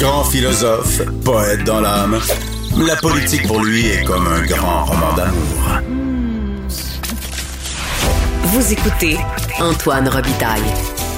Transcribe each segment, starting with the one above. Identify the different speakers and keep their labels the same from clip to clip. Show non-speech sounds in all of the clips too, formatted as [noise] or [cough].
Speaker 1: Grand philosophe, poète dans l'âme, la politique pour lui est comme un grand roman d'amour.
Speaker 2: Vous écoutez Antoine Robitaille,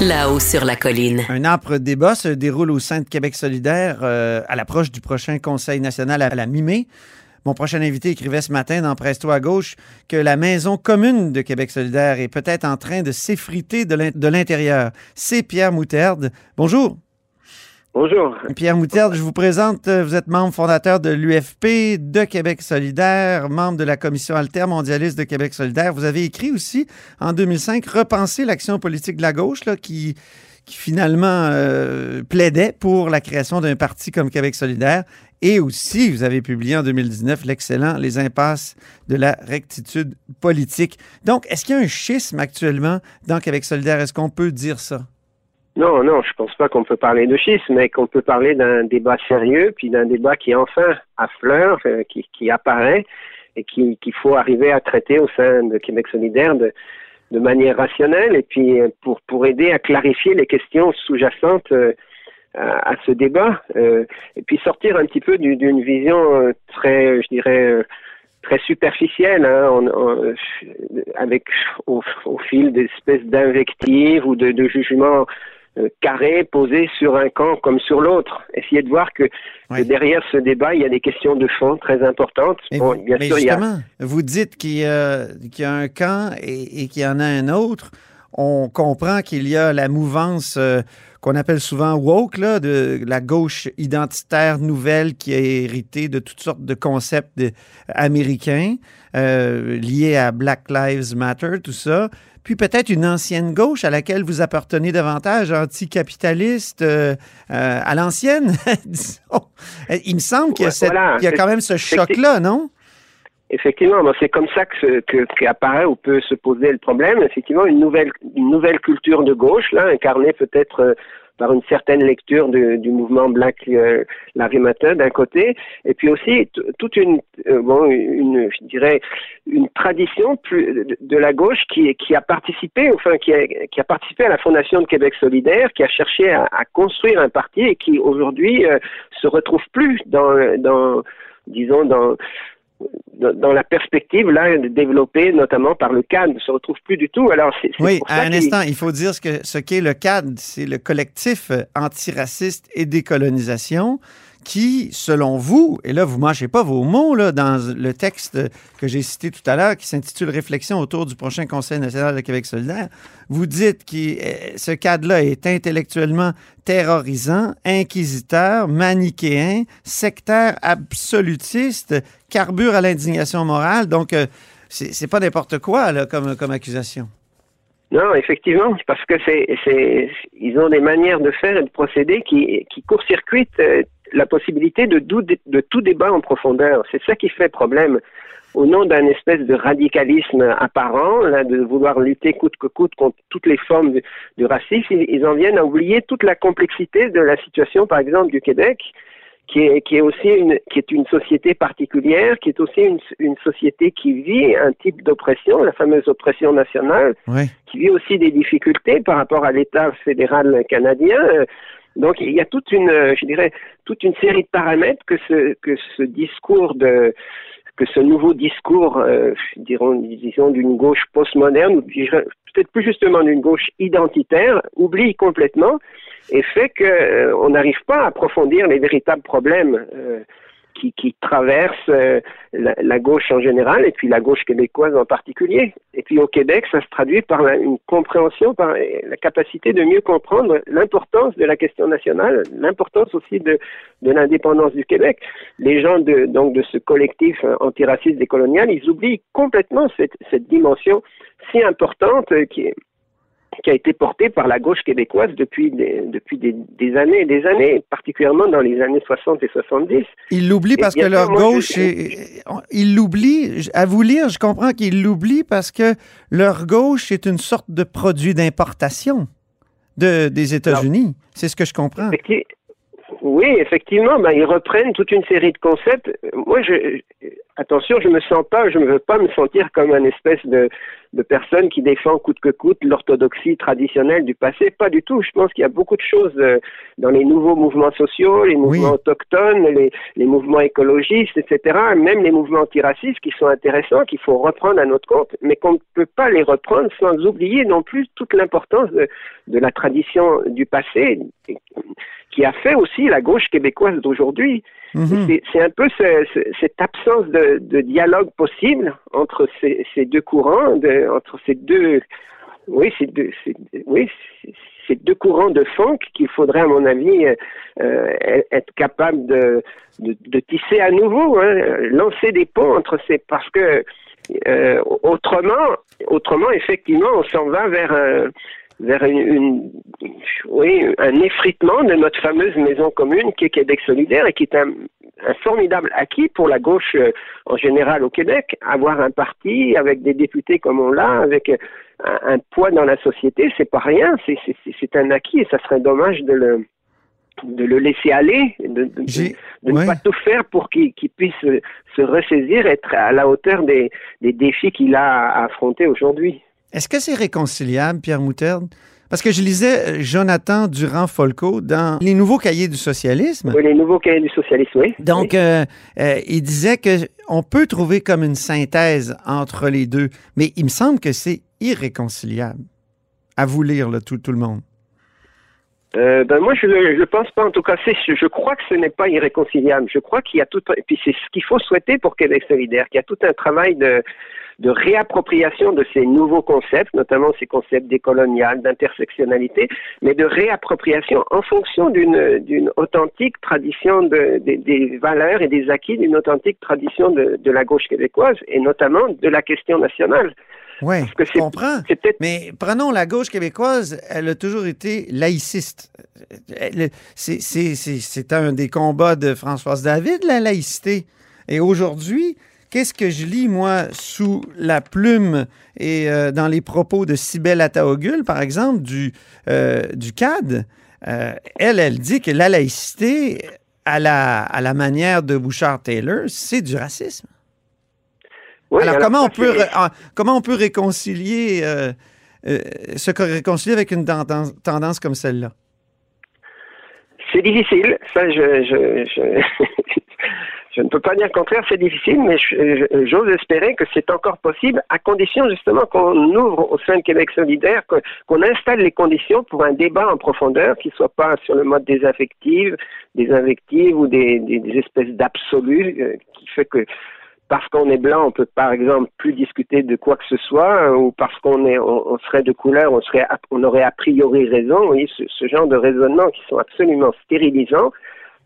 Speaker 2: là-haut sur la colline.
Speaker 3: Un âpre débat se déroule au sein de Québec solidaire euh, à l'approche du prochain Conseil national à la mi-mai. Mon prochain invité écrivait ce matin dans Presto à gauche que la maison commune de Québec solidaire est peut-être en train de s'effriter de l'intérieur. C'est Pierre Moutarde. Bonjour.
Speaker 4: Bonjour.
Speaker 3: Pierre Moutarde, je vous présente, euh, vous êtes membre fondateur de l'UFP, de Québec solidaire, membre de la commission altermondialiste de Québec solidaire. Vous avez écrit aussi en 2005 Repenser l'action politique de la gauche, là, qui, finalement euh, plaidait pour la création d'un parti comme Québec solidaire. Et aussi, vous avez publié en 2019 l'excellent Les impasses de la rectitude politique. Donc, est-ce qu'il y a un schisme actuellement dans Québec solidaire? Est-ce qu'on peut dire ça?
Speaker 4: Non, non, je pense pas qu'on peut parler de schisme, mais qu'on peut parler d'un débat sérieux, puis d'un débat qui enfin affleure, euh, qui, qui apparaît et qui- qu'il faut arriver à traiter au sein de Québec solidaire de, de manière rationnelle et puis euh, pour, pour aider à clarifier les questions sous-jacentes euh, à, à ce débat euh, et puis sortir un petit peu du- d'une vision très, je dirais, très superficielle, hein, en- avec au, au fil d'espèces d'invectives ou de, de jugements euh, carrés posés sur un camp comme sur l'autre. Essayer de voir que, derrière ce débat, il y a des questions de fond très importantes.
Speaker 3: Mais,
Speaker 4: Bon,
Speaker 3: vous-
Speaker 4: bien
Speaker 3: mais
Speaker 4: sûr, il y a
Speaker 3: vous dites qu'il y, a- qu'il y a un camp et, et qu'il y en a un autre. On comprend qu'il y a la mouvance euh, qu'on appelle souvent woke, là, de la gauche identitaire nouvelle qui a hérité de toutes sortes de concepts de- américains euh, liés à Black Lives Matter, tout ça. Puis peut-être une ancienne gauche à laquelle vous appartenez davantage, anticapitaliste, euh, euh, à l'ancienne, [laughs] disons. Il me semble qu'il y a,
Speaker 4: voilà.
Speaker 3: y quand même ce choc-là, non?
Speaker 4: Effectivement, c'est comme ça que qu'apparaît ou peut se poser le problème. Effectivement, une nouvelle, une nouvelle culture de gauche, là, incarnée peut-être euh, par une certaine lecture du mouvement Black euh, Lives Matter d'un côté, et puis aussi toute une, euh, une, je dirais, une tradition de, la gauche qui, a participé, enfin, qui a, participé à la fondation de Québec solidaire, qui a cherché à, construire un parti et qui aujourd'hui euh, se retrouve plus dans disons, dans dans la perspective là de développer notamment par le CAD ne se retrouve plus du tout. Alors
Speaker 3: Oui,
Speaker 4: pour ça
Speaker 3: à un instant, il faut dire ce que ce qu'est le CAD, c'est le collectif antiraciste et décolonisation qui, selon vous, et là, vous ne mâchez pas vos mots là, dans le texte que j'ai cité tout à l'heure, qui s'intitule Réflexion autour du prochain Conseil national de Québec solidaire, vous dites que euh, ce CAD-là est intellectuellement terrorisant, inquisiteur, manichéen, sectaire, absolutiste, carbure à l'indignation morale. Donc, euh, c'est pas n'importe quoi comme, accusation.
Speaker 4: Non, effectivement, parce que c'est, ils ont des manières de faire et de procéder qui, qui court-circuitent euh, la possibilité de, tout débat en profondeur. C'est ça qui fait problème. Au nom d'un espèce de radicalisme apparent, là, de vouloir lutter coûte que coûte contre toutes les formes de, de racisme, ils, ils en viennent à oublier toute la complexité de la situation, par exemple, du Québec, qui est, qui est aussi une, qui est une société particulière, qui est aussi une, une société qui vit un type d'oppression, la fameuse oppression nationale, qui vit aussi des difficultés par rapport à l'État fédéral canadien. Donc il y a toute une, euh, je dirais, toute une série de paramètres que ce que ce discours de que ce nouveau discours, euh, dirons, disons, d'une gauche postmoderne, ou peut-être plus justement d'une gauche identitaire, oublie complètement et fait que euh, n'arrive pas à approfondir les véritables problèmes euh, qui, qui traversent euh, la, la gauche en général et puis la gauche québécoise en particulier. Et puis au Québec, ça se traduit par la- une compréhension, par la capacité de mieux comprendre l'importance de la question nationale, l'importance aussi de, de l'indépendance du Québec. Les gens de, donc de ce collectif antiraciste décolonial, ils oublient complètement cette, cette dimension si importante qui est qui a été porté par la gauche québécoise depuis des, depuis des, des années et des années, particulièrement dans les années 60 et 70.
Speaker 3: Ils l'oublient parce que leur gauche
Speaker 4: je-
Speaker 3: est. Ils l'oublient. À vous lire, je comprends qu'ils l'oublient parce que leur gauche est une sorte de produit d'importation de, des États-Unis. C'est ce que je comprends.
Speaker 4: Oui, effectivement, ben, ils reprennent toute une série de concepts. Moi, je, attention, je me sens pas, je ne veux pas me sentir comme un espèce de, de personne qui défend coûte que coûte l'orthodoxie traditionnelle du passé. Pas du tout. Je pense qu'il y a beaucoup de choses euh, dans les nouveaux mouvements sociaux, les mouvements
Speaker 3: Oui.
Speaker 4: autochtones, les, les mouvements écologistes, etc., même les mouvements antiracistes qui sont intéressants, qu'il faut reprendre à notre compte, mais qu'on ne peut pas les reprendre sans oublier non plus toute l'importance de, de la tradition du passé qui a fait aussi la gauche québécoise d'aujourd'hui.
Speaker 3: Mhm.
Speaker 4: C'est- C'est un peu ce- ce- cette absence de, de dialogue possible entre ces, deux courants, de- entre ces deux, oui, ces deux, oui, ces- deux courants de funk qu'il faudrait, à mon avis, euh, euh, être capable de, tisser à nouveau, hein, lancer des ponts entre ces, parce que euh, autrement, autrement, effectivement, on s'en va vers un, vers une- oui, un effritement de notre fameuse maison commune qui est Québec solidaire et qui est un, un formidable acquis pour la gauche euh, en général au Québec. Avoir un parti avec des députés comme on l'a, avec euh, un, un poids dans la société, c'est pas rien. C'est- un acquis et ça serait dommage de le de le laisser aller, de, de- ne pas tout faire pour qu'il puisse se, se ressaisir, être à la hauteur des, des défis qu'il a à affronter aujourd'hui.
Speaker 3: Est-ce que c'est réconciliable, Pierre Moutarde? Parce que je lisais euh, Jonathan Durand-Folco dans Les Nouveaux Cahiers du socialisme.
Speaker 4: Oui, les nouveaux cahiers du socialisme, oui.
Speaker 3: Donc, euh, euh, il disait que on peut trouver comme une synthèse entre les deux, mais il me semble que c'est irréconciliable. À vous lire, là, tout, tout le monde.
Speaker 4: Euh, ben moi, je ne pense pas. En tout cas, je crois que ce n'est pas irréconciliable. Je crois qu'il y a tout. Et puis c'est ce qu'il faut souhaiter pour Québec solidaire, qu'il y a tout un travail de, de réappropriation de ces nouveaux concepts, notamment ces concepts décolonial, d'intersectionnalité, mais de réappropriation en fonction d'une, authentique tradition de, des- des valeurs et des acquis d'une authentique tradition de, de la gauche québécoise et notamment de la question nationale.
Speaker 3: Oui, je comprends. Mais prenons la gauche québécoise, elle a toujours été laïciste. C'est un des combats de Françoise David, la laïcité. Et aujourd'hui, qu'est-ce que je lis, moi, sous la plume et euh, dans les propos de Cybelle Ataogul, par exemple, du, euh, du CAD? Euh, elle, elle dit que la laïcité, à la, à la manière de Bouchard-Taylor, c'est du racisme.
Speaker 4: Oui,
Speaker 3: alors, comment, on peut, comment on peut réconcilier, se co- réconcilier avec une tendance, tendance comme celle-là?
Speaker 4: C'est difficile, ça je, je, [laughs] je, ne peux pas dire le contraire, c'est difficile, mais j'ose espérer que c'est encore possible, à condition justement qu'on ouvre au sein de Québec solidaire, qu'on installe les conditions pour un débat en profondeur qui soit pas sur le mode des affectives, des invectives ou des, des, des espèces d'absolus, euh, qui fait que parce qu'on est blanc, on peut par exemple plus discuter de quoi que ce soit, euh, ou parce qu'on est, on, serait de couleur, on serait, on aurait a priori raison. Ce, genre de raisonnements qui sont absolument stérilisants.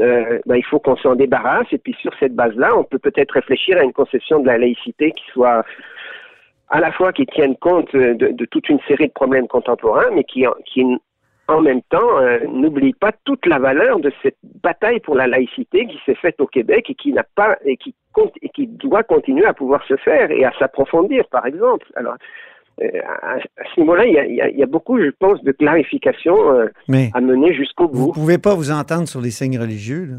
Speaker 4: euh, ben, il faut qu'on s'en débarrasse et puis sur cette base-là, on peut peut-être réfléchir à une conception de la laïcité qui soit à la fois qui tienne compte euh, de, de toute une série de problèmes contemporains, mais qui, qui en même temps euh, n'oublie pas toute la valeur de cette bataille pour la laïcité qui s'est faite au Québec et qui n'a pas et qui compte et qui doit continuer à pouvoir se faire et à s'approfondir, par exemple. Alors euh, à, à ce niveau-là, il y a, y y beaucoup, je pense, de clarification euh, à mener jusqu'au
Speaker 3: vous
Speaker 4: bout.
Speaker 3: pouvez pas vous entendre sur les signes religieux. Là.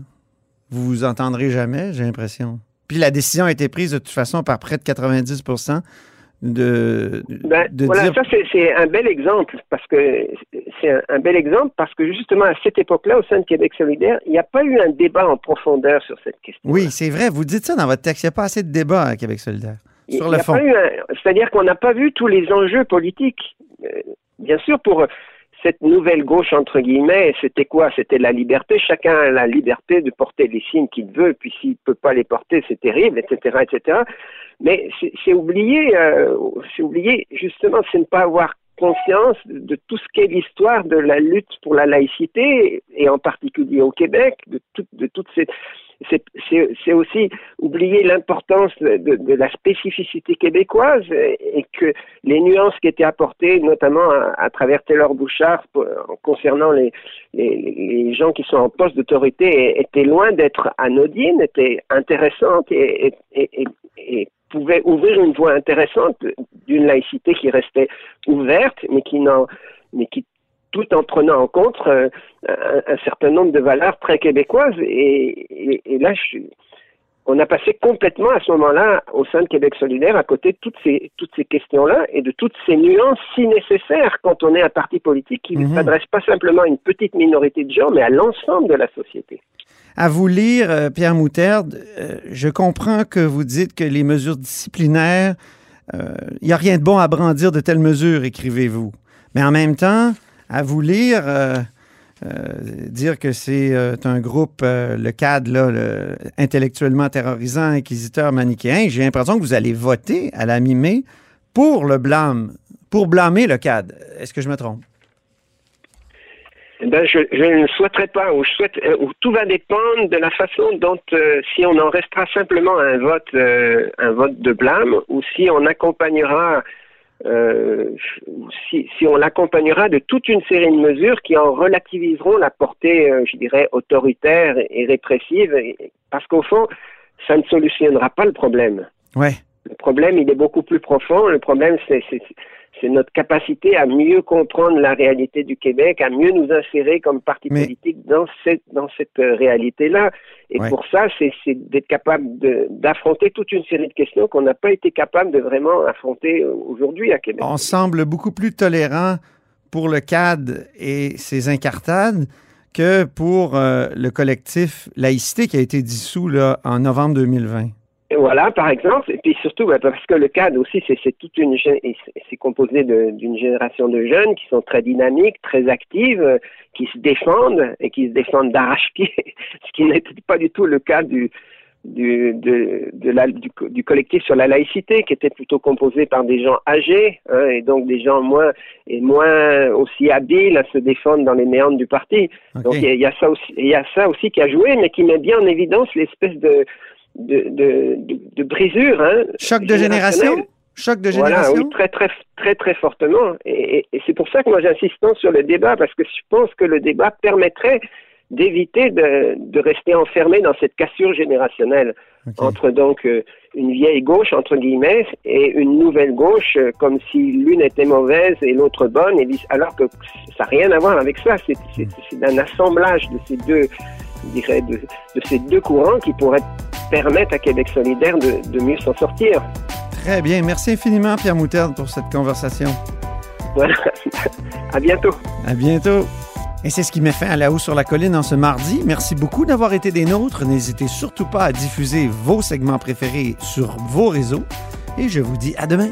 Speaker 3: Vous vous entendrez jamais, j'ai l'impression. Puis la décision a été prise de toute façon par près de 90 de,
Speaker 4: Ben,
Speaker 3: de
Speaker 4: voilà,
Speaker 3: dire...
Speaker 4: ça c'est- un bel exemple parce que c'est un, un bel exemple parce que justement à cette époque-là, au sein de Québec solidaire, il n'y a pas eu un débat en profondeur sur cette question.
Speaker 3: Oui, c'est vrai. Vous dites ça dans votre texte. Il n'y a pas assez de débat à Québec solidaire. Sur
Speaker 4: il
Speaker 3: le fond.
Speaker 4: pas eu un- C'est-à-dire qu'on n'a pas vu tous les enjeux politiques. Euh, bien sûr, pour cette nouvelle gauche, entre guillemets, c'était quoi? C'était la liberté. Chacun a la liberté de porter les signes qu'il veut, puis s'il ne peut pas les porter, c'est terrible, etc., etc. Mais c'est oublier, euh, c'est justement, c'est ne pas avoir conscience de, tout ce qu'est l'histoire de la lutte pour la laïcité, et en particulier au Québec, de, de toutes ces c'est- aussi oublier l'importance de, la spécificité québécoise et, que les nuances qui étaient apportées, notamment à, travers Taylor Bouchard, concernant les, gens qui sont en poste d'autorité, étaient loin d'être anodines, étaient intéressantes et, et, et, pouvaient ouvrir une voie intéressante d'une laïcité qui restait ouverte, mais qui mais qui tout en prenant en compte euh, un, un certain nombre de valeurs très québécoises. Et, et, et là, je suis- on a passé complètement à ce moment-là, au sein de Québec solidaire, à côté de toutes ces, toutes ces questions-là et de toutes ces nuances si nécessaires quand on est un parti politique qui ne
Speaker 3: Mhm.
Speaker 4: s'adresse pas simplement à une petite minorité de gens, mais à l'ensemble de la société.
Speaker 3: À vous lire, euh, Pierre Moutarde, euh, je comprends que vous dites que les mesures disciplinaires, il n'y a rien de bon à brandir de telles mesures, écrivez-vous. Mais en même temps, à vous lire, euh, euh, dire que c'est euh, un groupe, le CAD, là, le- intellectuellement terrorisant, inquisiteur, manichéen, j'ai l'impression que vous allez voter à la mi-mai pour le blâme, pour blâmer le CAD. Est-ce que je me trompe?
Speaker 4: Ben, je, ne souhaiterais pas, ou tout va dépendre de la façon dont, si on en restera simplement à un vote, un vote de blâme, ou si on accompagnera, euh, si, si on l'accompagnera de toute une série de mesures qui en relativiseront la portée, euh, je dirais, autoritaire et répressive, et- parce qu'au fond, ça ne solutionnera pas le problème.
Speaker 3: Ouais.
Speaker 4: Le problème, il est beaucoup plus profond. Le problème, c'est, c'est, notre capacité à mieux comprendre la réalité du Québec, à mieux nous insérer comme parti
Speaker 3: Mais-
Speaker 4: politique dans cette, dans cette euh, réalité-là. Et
Speaker 3: Ouais.
Speaker 4: pour ça, c'est, d'être capable d'affronter toute une série de questions qu'on n'a pas été capable de vraiment affronter euh, aujourd'hui à Québec.
Speaker 3: On semble beaucoup plus tolérant pour le CAD et ses incartades que pour euh, le collectif Laïcité qui a été dissous là, en novembre 2020.
Speaker 4: Voilà, par exemple, et puis surtout parce que le cadre aussi, c'est toute une, c'est- composé d'une génération de jeunes qui sont très dynamiques, très actives, euh, qui se défendent et qui se défendent d'arrache-pied, [laughs] ce qui n'était pas du tout le cas du du, de, de la, du, du collectif sur la laïcité, qui était plutôt composé par des gens âgés, hein, et donc des gens moins et moins aussi habiles à se défendre dans les méandres du parti. Donc il y, a- il y a ça aussi, il y a ça aussi qui a joué, mais qui met bien en évidence l'espèce de de, de, de, de brisure. Hein,
Speaker 3: Choc de génération? Choc de
Speaker 4: Voilà,
Speaker 3: génération?
Speaker 4: oui, très très très très fortement. Et, et- et c'est pour ça que moi j'insiste sur le débat parce que je pense que le débat permettrait d'éviter de, de rester enfermé dans cette cassure générationnelle entre donc euh, une vieille gauche entre guillemets et une nouvelle gauche euh, comme si l'une était mauvaise et l'autre bonne et alors que ça n'a rien à voir avec ça c'est c'est un assemblage de ces deux je dirais de, de ces deux courants qui pourraient permettre à Québec solidaire de, de mieux s'en sortir
Speaker 3: Très bien. Merci infiniment, Pierre Moutarde, pour cette conversation.
Speaker 4: voilà à bientôt
Speaker 3: À bientôt. Et c'est ce qui met fin à La Haut sur la Colline en ce mardi. Merci beaucoup d'avoir été des nôtres. N'hésitez surtout pas à diffuser vos segments préférés sur vos réseaux. Et je vous dis à demain.